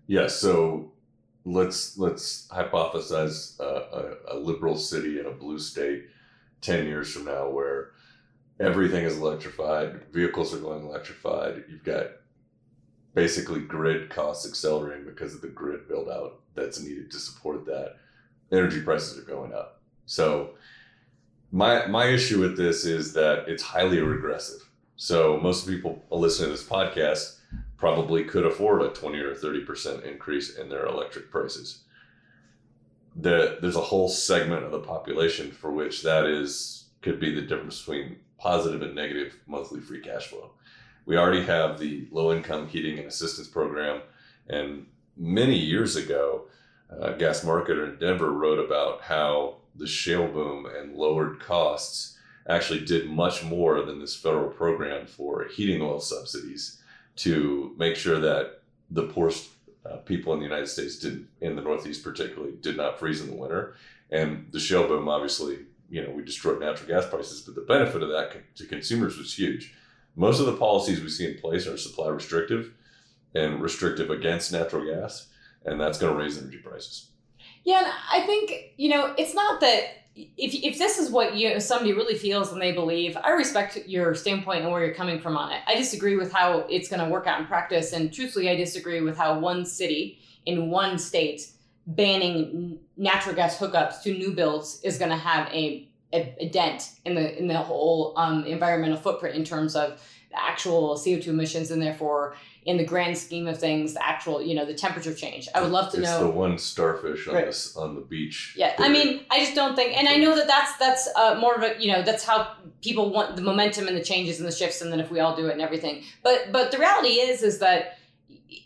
Yeah. So let's let's hypothesize a, a, a liberal city in a blue state ten years from now where everything is electrified, vehicles are going electrified. You've got basically grid costs accelerating because of the grid build out that's needed to support that. Energy prices are going up. So my my issue with this is that it's highly regressive. So most people listening to this podcast probably could afford a 20 or 30% increase in their electric prices. The, there's a whole segment of the population for which that is could be the difference between positive and negative monthly free cash flow we already have the low income heating and assistance program. And many years ago, uh, Gas Marketer in Denver wrote about how the shale boom and lowered costs actually did much more than this federal program for heating oil subsidies to make sure that the poorest uh, people in the United States did in the Northeast particularly did not freeze in the winter. And the shale boom obviously, you know, we destroyed natural gas prices, but the benefit of that to consumers was huge most of the policies we see in place are supply restrictive and restrictive against natural gas, and that's going to raise energy prices. Yeah, and I think you know it's not that if if this is what you somebody really feels and they believe, I respect your standpoint and where you're coming from on it. I disagree with how it's going to work out in practice, and truthfully, I disagree with how one city in one state banning natural gas hookups to new builds is going to have a a, a dent in the in the whole um, environmental footprint in terms of the actual CO2 emissions and therefore in the grand scheme of things, the actual, you know, the temperature change. I would love to it's know. the one starfish on right. this on the beach. Yeah, I mean, I just don't think, and I know that that's that's uh, more of a, you know, that's how people want the momentum and the changes and the shifts, and then if we all do it and everything. But but the reality is, is that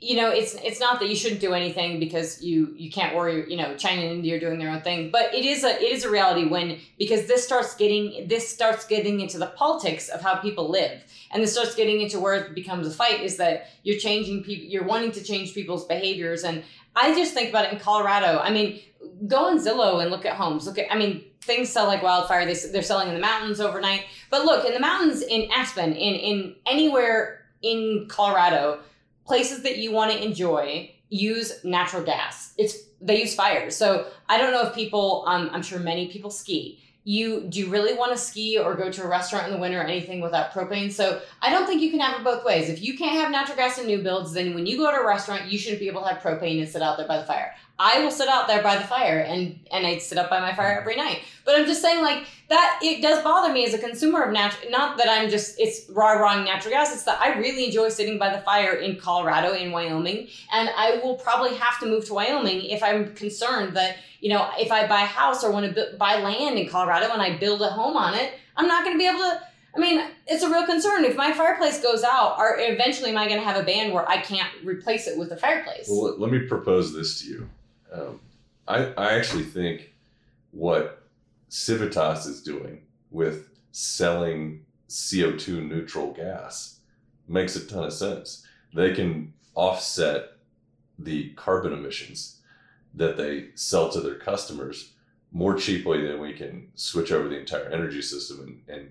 you know it's it's not that you shouldn't do anything because you you can't worry you know china and india are doing their own thing but it is a it is a reality when because this starts getting this starts getting into the politics of how people live. And this starts getting into where it becomes a fight is that you're changing people you're wanting to change people's behaviors. And i just think about it in colorado. I mean go on zillow and look at homes. Look at i mean things sell like wildfire. They, they're selling in the mountains overnight. But look in the mountains in aspen in in anywhere in colorado places that you want to enjoy use natural gas. It's they use fires. So I don't know if people. Um, I'm sure many people ski. You do you really want to ski or go to a restaurant in the winter or anything without propane? So I don't think you can have it both ways. If you can't have natural gas in new builds, then when you go to a restaurant, you shouldn't be able to have propane and sit out there by the fire. I will sit out there by the fire and and I sit up by my fire every night. But I'm just saying like that it does bother me as a consumer of natural not that I'm just it's raw wrong natural gas, it's that I really enjoy sitting by the fire in Colorado, in Wyoming, and I will probably have to move to Wyoming if I'm concerned that, you know, if I buy a house or want to buy land in Colorado and I build a home on it, I'm not going to be able to I mean, it's a real concern. If my fireplace goes out, are eventually am I going to have a band where I can't replace it with a fireplace? Well, let me propose this to you. Um, I, I actually think what Civitas is doing with selling CO2 neutral gas makes a ton of sense. They can offset the carbon emissions that they sell to their customers more cheaply than we can switch over the entire energy system and, and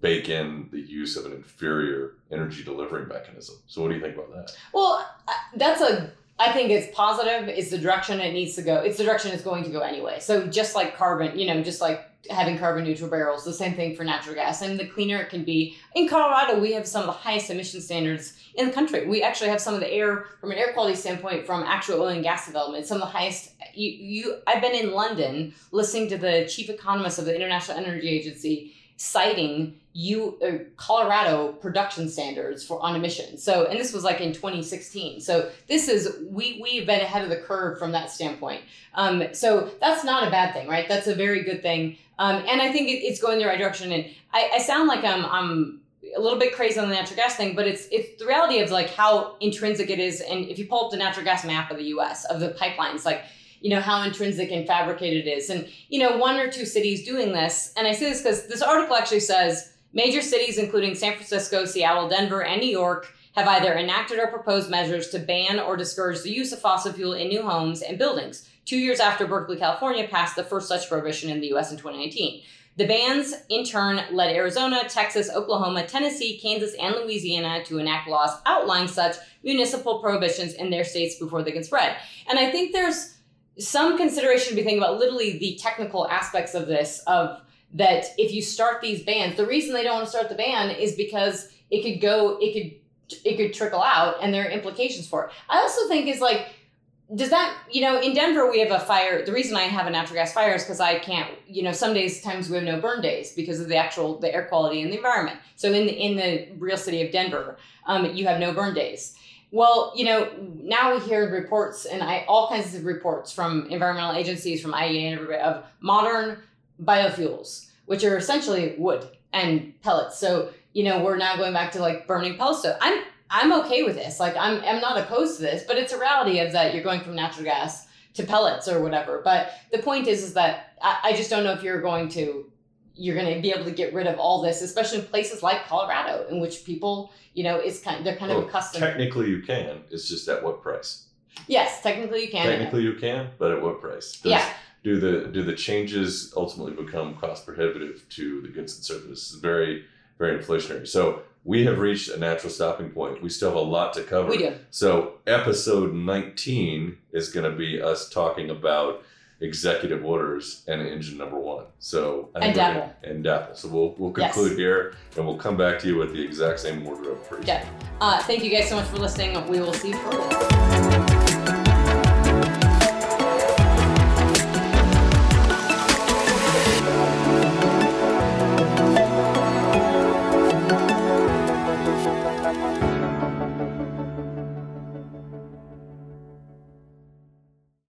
bake in the use of an inferior energy delivery mechanism. So, what do you think about that? Well, that's a I think it's positive. It's the direction it needs to go. It's the direction it's going to go anyway. So just like carbon, you know, just like having carbon neutral barrels, the same thing for natural gas. And the cleaner it can be. In Colorado, we have some of the highest emission standards in the country. We actually have some of the air from an air quality standpoint from actual oil and gas development. Some of the highest. You, you I've been in London listening to the chief economist of the International Energy Agency citing you uh, Colorado production standards for on emissions. So, and this was like in 2016. So this is we we've been ahead of the curve from that standpoint. Um, so that's not a bad thing, right? That's a very good thing. Um, and I think it, it's going the right direction. And I, I sound like I'm I'm a little bit crazy on the natural gas thing, but it's it's the reality of like how intrinsic it is. And if you pull up the natural gas map of the U.S. of the pipelines, like you know how intrinsic and fabricated it is and you know one or two cities doing this and i say this because this article actually says major cities including san francisco seattle denver and new york have either enacted or proposed measures to ban or discourage the use of fossil fuel in new homes and buildings, two years after Berkeley, California passed the first such prohibition in the US in 2019. The bans, in turn, led Arizona, Texas, Oklahoma, Tennessee, Kansas, and Louisiana to enact laws outlining such municipal prohibitions in their states before they can spread. And I think there's some consideration to be thinking about literally the technical aspects of this, of that if you start these bans, the reason they don't want to start the ban is because it could go, it could it could trickle out and there are implications for it. I also think is like does that you know in denver we have a fire the reason i have a natural gas fire is because i can't you know some days times we have no burn days because of the actual the air quality and the environment so in the in the real city of denver um, you have no burn days well you know now we hear reports and i all kinds of reports from environmental agencies from iea and everybody of modern biofuels which are essentially wood and pellets so you know we're now going back to like burning pellets i'm I'm okay with this. Like I'm I'm not opposed to this, but it's a reality of that you're going from natural gas to pellets or whatever. But the point is is that I, I just don't know if you're going to you're going to be able to get rid of all this, especially in places like Colorado, in which people, you know, it's kind of, they're kind Well, of accustomed. Technically, you can. It's just at what price? yes, technically you can. Technically, you can, but at what price? Does, yeah, Do the do the changes ultimately become cost prohibitive to the goods and services? Is very very inflationary. So we have reached a natural stopping point. We still have a lot to cover. we do. So episode 19 is going to be us talking about executive orders and engine number one. So I And think we're gonna- DAPL. and DAPL. So we'll we'll Yes. conclude here, and we'll come back to you with the exact same order of pretty Yeah. Uh, thank you guys so much for listening. We will see you shortly.